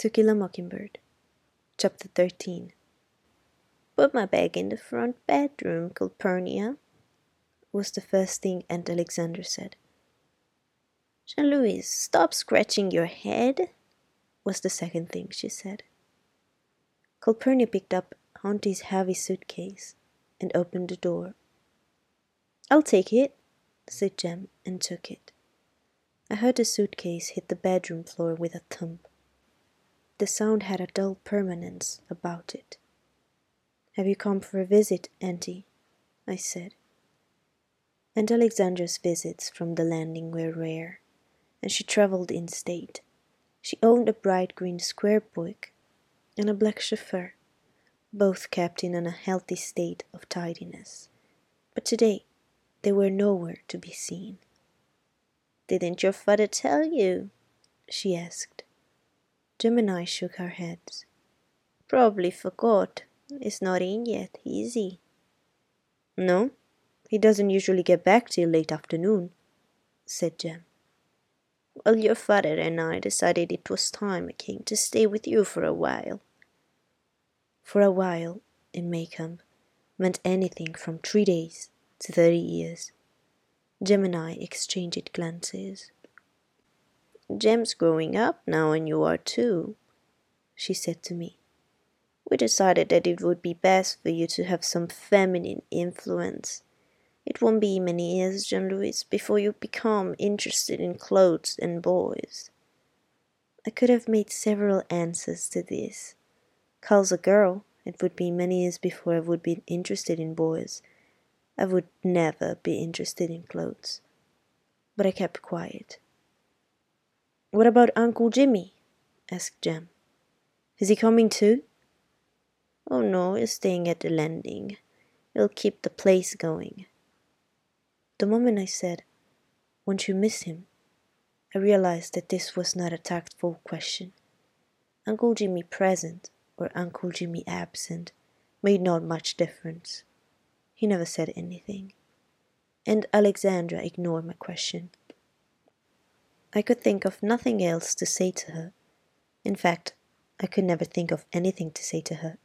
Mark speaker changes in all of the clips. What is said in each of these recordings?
Speaker 1: To Kill a Mockingbird. Chapter 13
Speaker 2: Put my bag in the front bedroom, Calpurnia,
Speaker 1: was the first thing Aunt Alexandra said.
Speaker 2: Jean Louise, stop scratching your head,
Speaker 1: was the second thing she said. Calpurnia picked up Auntie's heavy suitcase and opened the door.
Speaker 2: I'll take it,
Speaker 1: said Jem, and took it. I heard the suitcase hit the bedroom floor with a thump. The sound had a dull permanence about it. Have you come for a visit, Auntie? I said. Aunt Alexandra's visits from the landing were rare, and she travelled in state. She owned a bright green square buick and a black chauffeur, both kept in an healthy state of tidiness. But today they were nowhere to be seen.
Speaker 2: Didn't your father tell you? she asked.
Speaker 1: Jem and I shook her head.
Speaker 2: Probably forgot. He's not in yet, is he?
Speaker 1: No, he doesn't usually get back till late afternoon, said Jem.
Speaker 2: Well, your father and I decided it was time came to stay with you for a while.
Speaker 1: For a while, in Maycomb, meant anything from three days to thirty years. Jem and I exchanged glances.
Speaker 2: Jem's growing up now, and you are too, she said to me. We decided that it would be best for you to have some feminine influence. It won't be many years, Jean Louise, before you become interested in clothes and boys.
Speaker 1: I could have made several answers to this. Carl's a girl. It would be many years before I would be interested in boys. I would never be interested in clothes. But I kept quiet. What about Uncle Jimmy? asked Jem. Is he coming too?
Speaker 2: Oh no, he's staying at the landing. He'll keep the place going.
Speaker 1: The moment I said, Won't you miss him? I realized that this was not a tactful question. Uncle Jimmy present or Uncle Jimmy absent made not much difference. He never said anything. And Alexandra ignored my question. I could think of nothing else to say to her. In fact, I could never think of anything to say to her,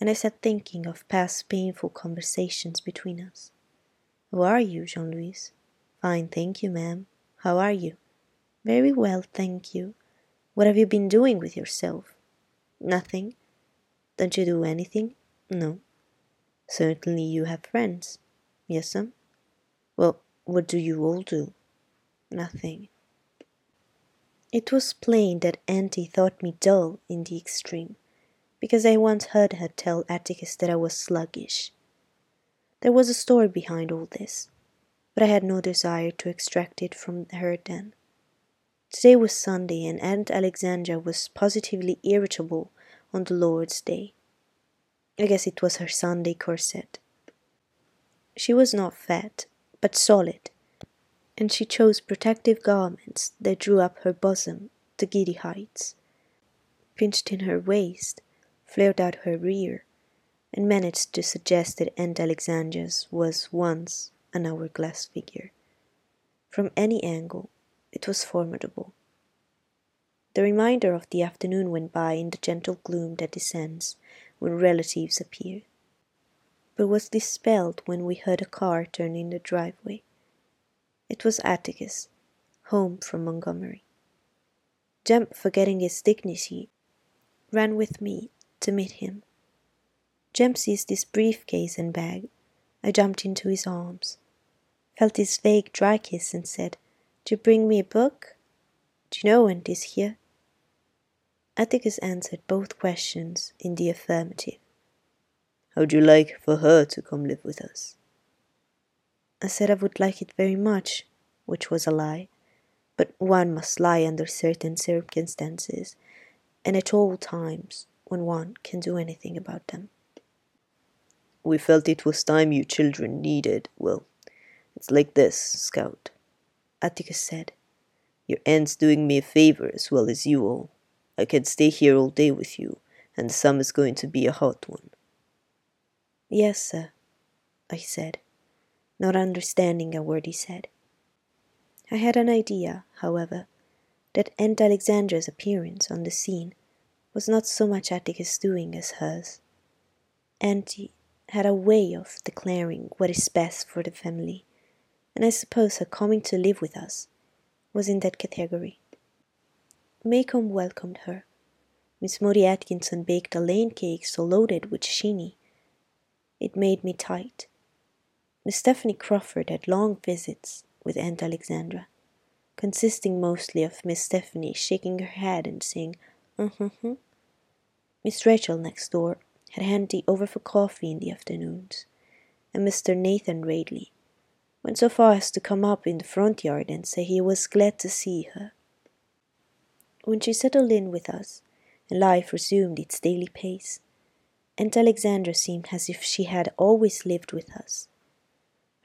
Speaker 1: and I sat thinking of past painful conversations between us. How are you, Jean Louise? Fine, thank you, ma'am. How are you? Very well, thank you. What have you been doing with yourself? Nothing. Don't you do anything? No. Certainly you have friends. Yes, sir. Well, what do you all do? Nothing. It was plain that Auntie thought me dull in the extreme, because I once heard her tell Atticus that I was sluggish. There was a story behind all this, but I had no desire to extract it from her then. Today was Sunday, and Aunt Alexandra was positively irritable on the Lord's Day. I guess it was her Sunday corset. She was not fat, but solid, and she chose protective garments that drew up her bosom to giddy heights, pinched in her waist, flared out her rear, and managed to suggest that Aunt Alexandra's was once an hourglass figure. From any angle, it was formidable. The reminder of the afternoon went by in the gentle gloom that descends when relatives appear, but was dispelled when we heard a car turn in the driveway. It was Atticus, home from Montgomery. Jem, forgetting his dignity, ran with me to meet him. Jem seized his briefcase and bag. I jumped into his arms, felt his vague dry kiss, and said, Do you bring me a book? Do you know Aunt is here? Atticus answered both questions in the affirmative.
Speaker 3: How'd you like for her to come live with us?
Speaker 1: I said I would like it very much, which was a lie, but one must lie under certain circumstances, and at all times when one can do anything about them.
Speaker 3: We felt it was time you children needed, well, it's like this, Scout,
Speaker 1: Atticus said.
Speaker 3: Your aunt's doing me a favor as well as you all. I can stay here all day with you, and the summer's going to be a hot one.
Speaker 1: Yes, sir, I said, not understanding a word he said. I had an idea, however, that Aunt Alexandra's appearance on the scene was not so much Atticus' doing as hers. Auntie had a way of declaring what is best for the family, and I suppose her coming to live with us was in that category. Maycomb welcomed her. Miss Maudie Atkinson baked a lane cake so loaded with shinny. It made me tight. Miss Stephanie Crawford had long visits with Aunt Alexandra, consisting mostly of Miss Stephanie shaking her head and saying, uh-huh. Miss Rachel next door had Auntie over for coffee in the afternoons, and Mr. Nathan Radley went so far as to come up in the front yard and say he was glad to see her. When she settled in with us, and life resumed its daily pace, Aunt Alexandra seemed as if she had always lived with us.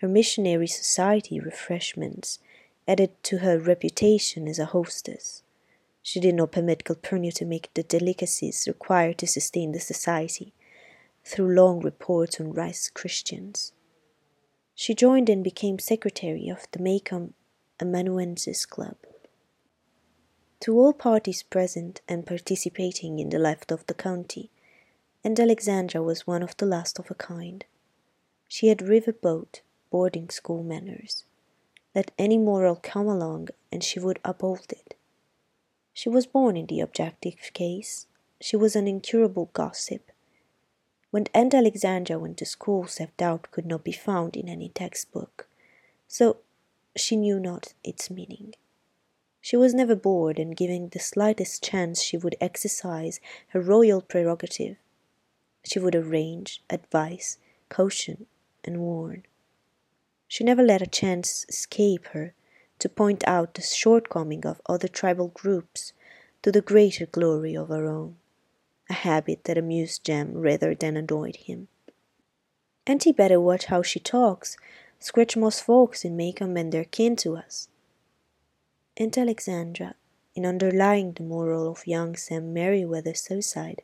Speaker 1: Her missionary society refreshments added to her reputation as a hostess. She did not permit Calpurnia to make the delicacies required to sustain the society through long reports on rice Christians. She joined and became secretary of the Maycomb Amanuensis Club. To all parties present and participating in the life of the county, Aunt Alexandra was one of the last of a kind. She had river boat, boarding school manners. Let any moral come along, and she would uphold it. She was born in the objective case. She was an incurable gossip. When Aunt Alexandra went to school, self doubt could not be found in any textbook, so she knew not its meaning. She was never bored, and giving the slightest chance, she would exercise her royal prerogative. She would arrange, advise, caution, and warn. She never let a chance escape her to point out the shortcoming of other tribal groups to the greater glory of her own, a habit that amused Jem rather than annoyed him. Auntie better watch how she talks. Scratchmoss folks in Maycomb and their kin to us. Aunt Alexandra, in underlying the moral of young Sam Merriweather's suicide,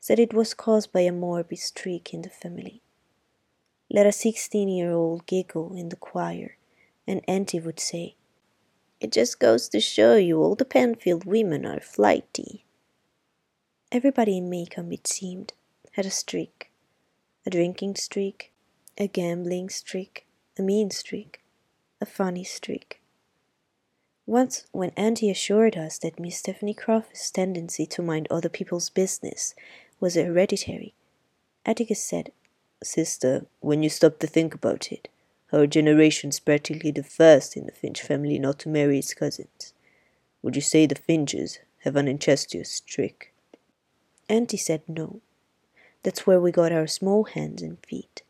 Speaker 1: said it was caused by a morbid streak in the family. Let a sixteen year old giggle in the choir, and Auntie would say, It just goes to show you all the Penfield women are flighty. Everybody in Maycomb, it seemed, had a streak a drinking streak, a gambling streak, a mean streak, a funny streak. Once, when Auntie assured us that Miss Stephanie Crawford's tendency to mind other people's business was hereditary, Atticus said, Sister, when you stop to think about it, our generation's practically the first in the Finch family not to marry its cousins. Would you say the Finches have an incestuous streak? Auntie said no. That's where we got our small hands and feet.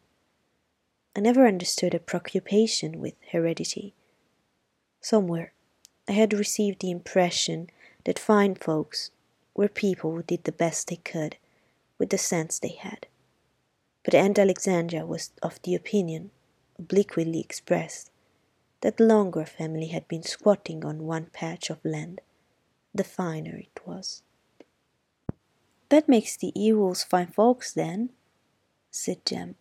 Speaker 1: I never understood a preoccupation with heredity. Somewhere I had received the impression that fine folks were people who did the best they could with the sense they had. But Aunt Alexandra was of the opinion obliquely expressed, that the longer family had been squatting on one patch of land, the finer it was. That makes the Ewells fine folks, then, said Jem.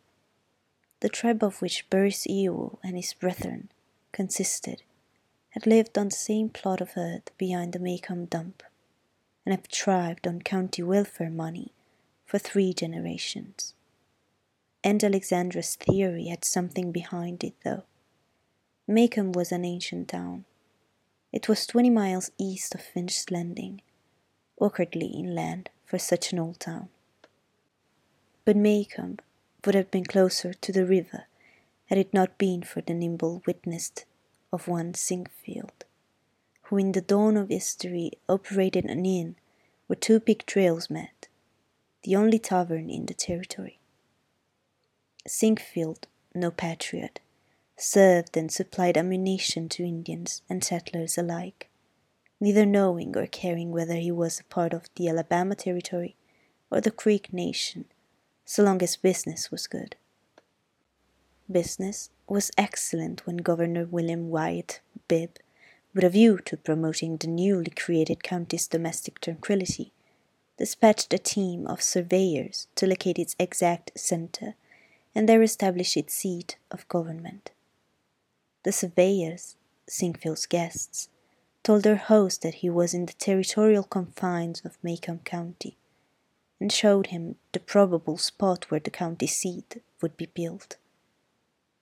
Speaker 1: The tribe of which Burris Ewell and his brethren consisted had lived on the same plot of earth behind the Maycomb dump, and have thrived on county welfare money for three generations. Aunt Alexandra's theory had something behind it, though. Maycomb was an ancient town. It was twenty miles east of Finch's Landing, awkwardly inland for such an old town. But Maycomb would have been closer to the river had it not been for the nimble witness of one Sinkfield, who in the dawn of history operated an inn where two big trails met, the only tavern in the territory. Sinkfield, no patriot, served and supplied ammunition to Indians and settlers alike, neither knowing or caring whether he was a part of the Alabama Territory or the Creek Nation, so long as business was good. Business was excellent when Governor William Wyatt Bibb, with a view to promoting the newly created county's domestic tranquility, dispatched a team of surveyors to locate its exact center and there establish its seat of government. The surveyors, Sinkfield's guests, told their host that he was in the territorial confines of Maycomb County, and showed him the probable spot where the county seat would be built.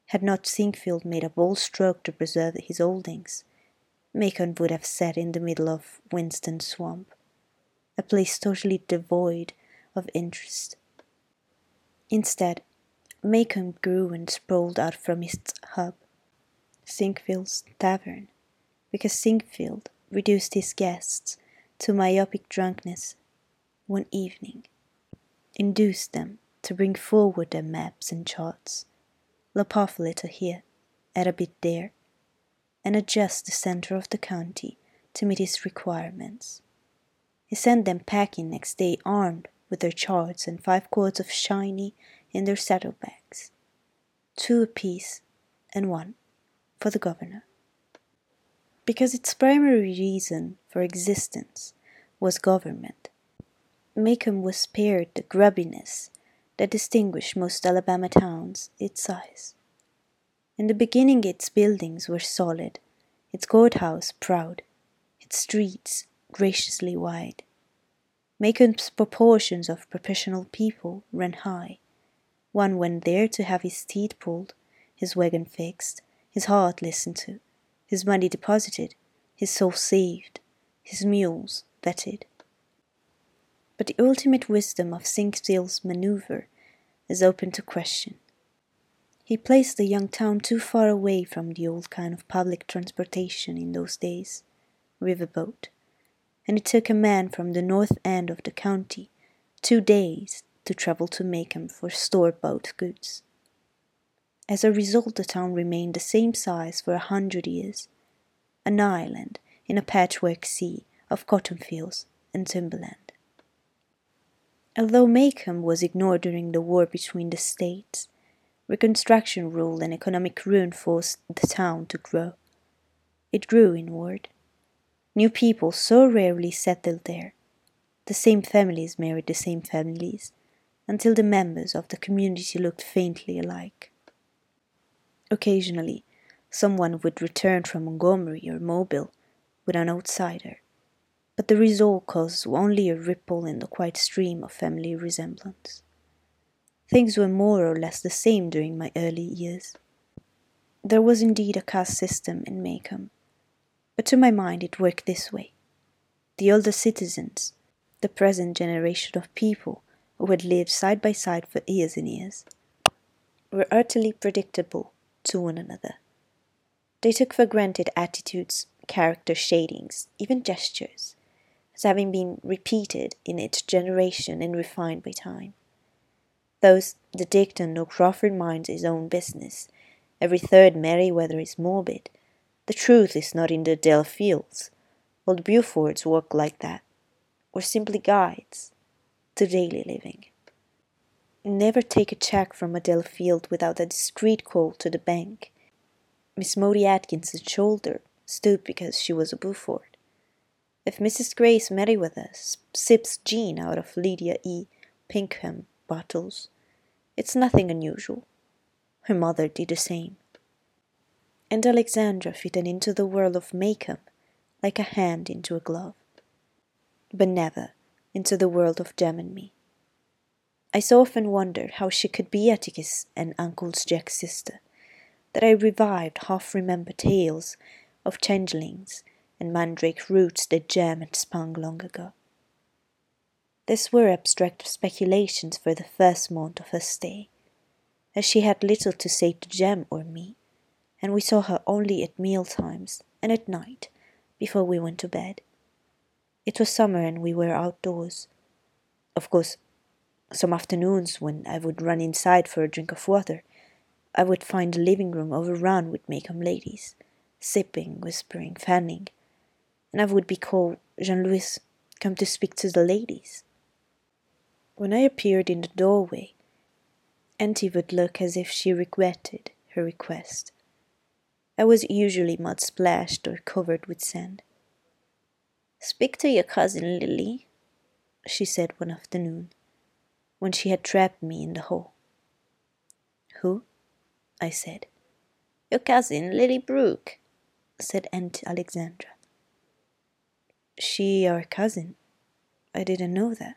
Speaker 1: Had not Sinkfield made a bold stroke to preserve his holdings, Maycomb would have sat in the middle of Winston Swamp, a place totally devoid of interest. Instead, Maycomb grew and sprawled out from its hub, Sinkfield's Tavern, because Sinkfield reduced his guests to myopic drunkenness one evening, induced them to bring forward their maps and charts, lop off a little here, add a bit there, and adjust the center of the county to meet his requirements. He sent them packing next day armed with their charts and five quarts of shinny in their saddlebags, two apiece and one for the governor. Because its primary reason for existence was government, Maycomb was spared the grubbiness that distinguished most Alabama towns its size. In the beginning, its buildings were solid, its courthouse proud, its streets graciously wide. Maycomb's proportions of professional people ran high. One went there to have his teeth pulled, his wagon fixed, his heart listened to, his money deposited, his soul saved, his mules vetted. But the ultimate wisdom of Sinkfield's maneuver is open to question. He placed the young town too far away from the old kind of public transportation in those days, riverboat, and it took a man from the north end of the county two days to travel to Maycomb for store-bought goods. As a result, the town remained the same size for a hundred years, an island in a patchwork sea of cotton fields and timberland. Although Maycomb was ignored during the war between the states, Reconstruction rule and economic ruin forced the town to grow. It grew inward. New people so rarely settled there. The same families married the same families until the members of the community looked faintly alike. Occasionally, someone would return from Montgomery or Mobile with an outsider, but the result caused only a ripple in the quiet stream of family resemblance. Things were more or less the same during my early years. There was indeed a caste system in Maycomb, but to my mind it worked this way. The older citizens, the present generation of people who had lived side by side for years and years, were utterly predictable to one another. They took for granted attitudes, character shadings, even gestures, as having been repeated in each generation and refined by time. Thus, the dictum no Crawford minds his own business, every third Merriweather is morbid. The truth is not in the Delafields. Old Bufords work like that, or simply guides to daily living. Never take a check from a Delafield without a discreet call to the bank. Miss Maudie Atkinson's shoulder stood because she was a Buford. If Mrs. Grace Merriweather sips gin out of Lydia E. Pinkham bottles, it's nothing unusual. Her mother did the same. And Alexandra fitted into the world of Maycomb like a hand into a glove, but never into the world of Jem and me. I so often wondered how she could be Atticus and Uncle Jack's sister that I revived half remembered tales of changelings and mandrake roots that Jem had spun long ago. These were abstract speculations for the first month of her stay, as she had little to say to Jem or me, and we saw her only at meal times and at night before we went to bed. It was summer and we were outdoors. Of course, some afternoons, when I would run inside for a drink of water, I would find the living room overrun with Maycomb ladies, sipping, whispering, fanning, and I would be called Jean Louise, come to speak to the ladies. When I appeared in the doorway, Auntie would look as if she regretted her request. I was usually mud splashed or covered with sand. Speak to your cousin Lily, she said one afternoon when she had trapped me in the hole. Who? I said. Your cousin, Lily Brooke, said Aunt Alexandra. She our cousin? I didn't know that.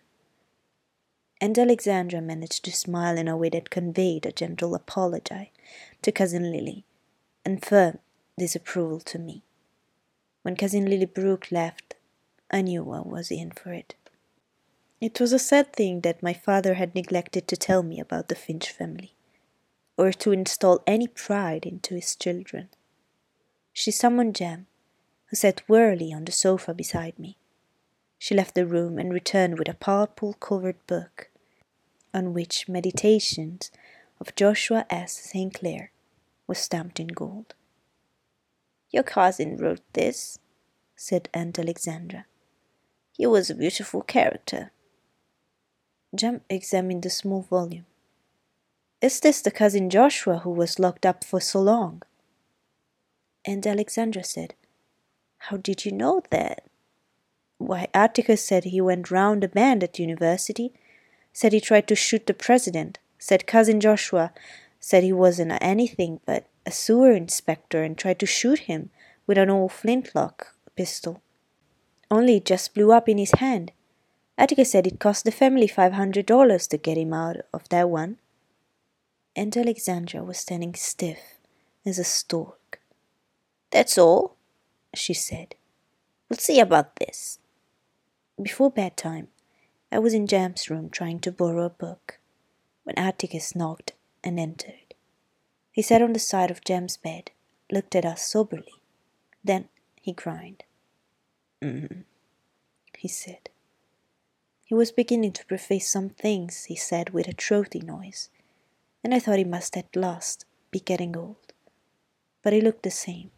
Speaker 1: And Alexandra managed to smile in a way that conveyed a gentle apology to Cousin Lily and firm disapproval to me. When Cousin Lily Brooke left, I knew I was in for it. It was a sad thing that my father had neglected to tell me about the Finch family, or to install any pride into his children. She summoned Jem, who sat wearily on the sofa beside me. She left the room and returned with a purple covered book, on which Meditations of Joshua S. St. Clair was stamped in gold.
Speaker 2: Your cousin wrote this, said Aunt Alexandra. He was a beautiful character.
Speaker 1: Jem examined the small volume. Is this the cousin Joshua who was locked up for so long? And Alexandra said, How did you know that? Why, Atticus said he went round a band at university, said he tried to shoot the president, said cousin Joshua said he wasn't anything but a sewer inspector and tried to shoot him with an old flintlock pistol. Only it just blew up in his hand. Atticus said it cost the family five hundred dollars to get him out of that one. And Alexandra was standing stiff as a stork.
Speaker 2: That's all, she said. We'll see about this.
Speaker 1: Before bedtime, I was in Jem's room trying to borrow a book when Atticus knocked and entered. He sat on the side of Jem's bed, looked at us soberly. Then he grinned.
Speaker 3: Mm,
Speaker 1: he said. He was beginning to preface some things he said with a throaty noise, and I thought he must at last be getting old. But he looked the same.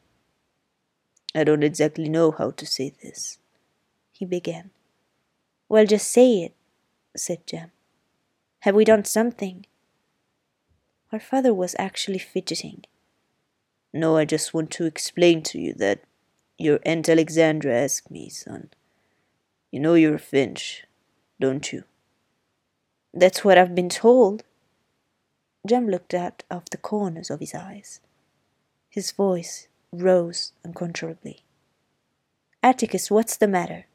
Speaker 3: I don't exactly know how to say this,
Speaker 1: he began. Well, just say it, said Jem. Have we done something? Our father was actually fidgeting.
Speaker 3: No, I just want to explain to you that your Aunt Alexandra asked me, son. You know you're a Finch, don't you?
Speaker 1: That's what I've been told. Jem looked out of the corners of his eyes. His voice rose uncontrollably. Atticus, what's the matter?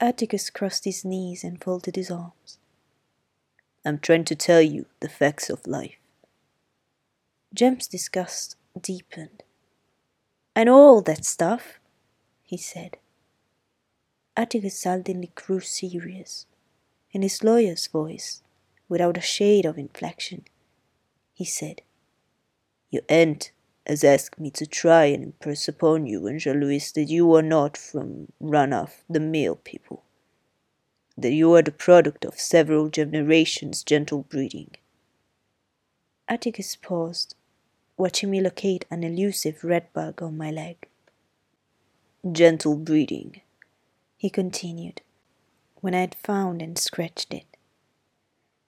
Speaker 1: Atticus crossed his knees and folded his arms.
Speaker 3: I'm trying to tell you the facts of life.
Speaker 1: Jem's disgust deepened. Know all that stuff, he said. Atticus suddenly grew serious. In his lawyer's voice, without a shade of inflection, he said,
Speaker 3: Your aunt has asked me to try and impress upon you and Louise that you are not from run off the mill people, that you are the product of several generations' gentle breeding.
Speaker 1: Atticus paused, watching me locate an elusive red bug on my leg.
Speaker 3: Gentle breeding,
Speaker 1: he continued, when I had found and scratched it.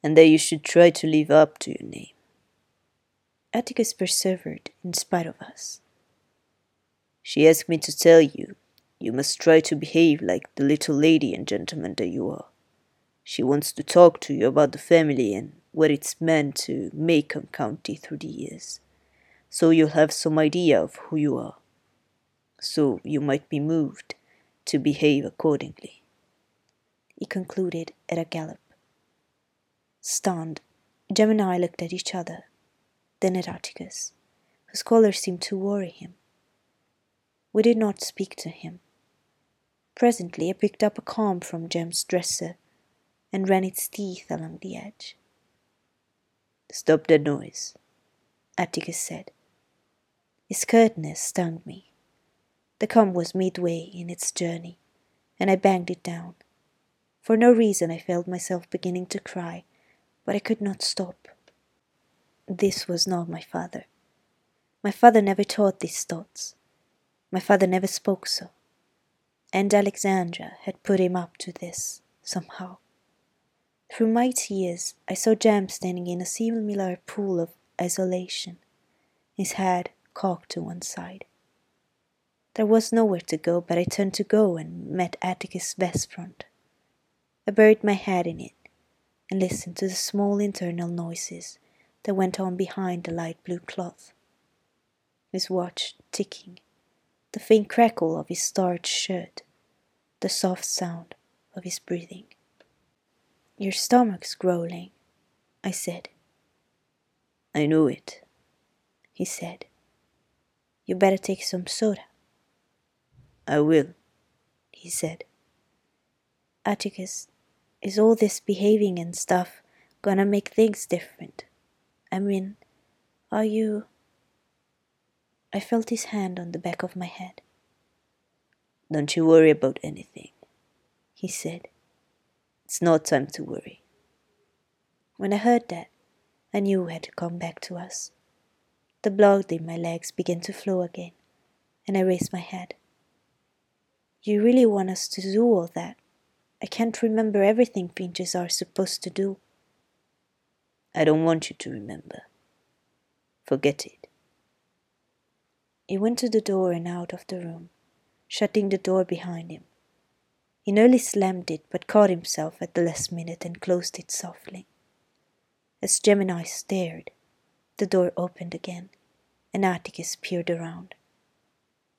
Speaker 3: And that you should try to live up to your name.
Speaker 1: Atticus persevered in spite of us.
Speaker 3: She asked me to tell you, you must try to behave like the little lady and gentleman that you are. She wants to talk to you about the family and what it's meant to Maycomb County through the years, so you'll have some idea of who you are. So you might be moved to behave accordingly.
Speaker 1: He concluded at a gallop. Stunned, Jem and I looked at each other, then at Atticus, whose color seemed to worry him. We did not speak to him. Presently, I picked up a comb from Jem's dresser and ran its teeth along the edge.
Speaker 3: Stop that noise,
Speaker 1: Atticus said. His curtness stung me. The comb was midway in its journey, and I banged it down. For no reason I felt myself beginning to cry, but I could not stop. This was not my father. My father never taught these thoughts. My father never spoke so. And Alexandra had put him up to this, somehow. Through my tears, I saw Jem standing in a similar pool of isolation, his head cocked to one side. There was nowhere to go, but I turned to go and met Atticus' vest front. I buried my head in it and listened to the small internal noises that went on behind the light blue cloth. His watch ticking, the faint crackle of his starched shirt, the soft sound of his breathing. Your stomach's growling, I said.
Speaker 3: I know it,
Speaker 1: he said. You better take some soda.
Speaker 3: I will,
Speaker 1: he said. Atticus, is all this behaving and stuff gonna make things different? I mean, are you. I felt his hand on the back of my head.
Speaker 3: Don't you worry about anything, he said. It's not time to worry.
Speaker 1: When I heard that, I knew we had to come back to us. The blood in my legs began to flow again, and I raised my head. You really want us to do all that? I can't remember everything finches are supposed to do.
Speaker 3: I don't want you to remember. Forget it.
Speaker 1: He went to the door and out of the room, shutting the door behind him. He nearly slammed it, but caught himself at the last minute and closed it softly. As Jem and I stared, the door opened again, and Atticus peered around.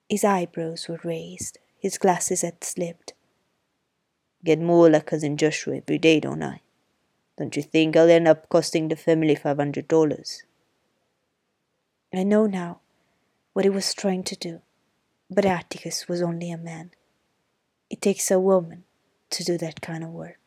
Speaker 1: His eyebrows were raised, his glasses had slipped.
Speaker 3: Get more like cousin Joshua every day, don't I? Don't you think I'll end up costing the family five hundred dollars?
Speaker 1: I know now what he was trying to do, but Atticus was only a man. It takes a woman to do that kind of work.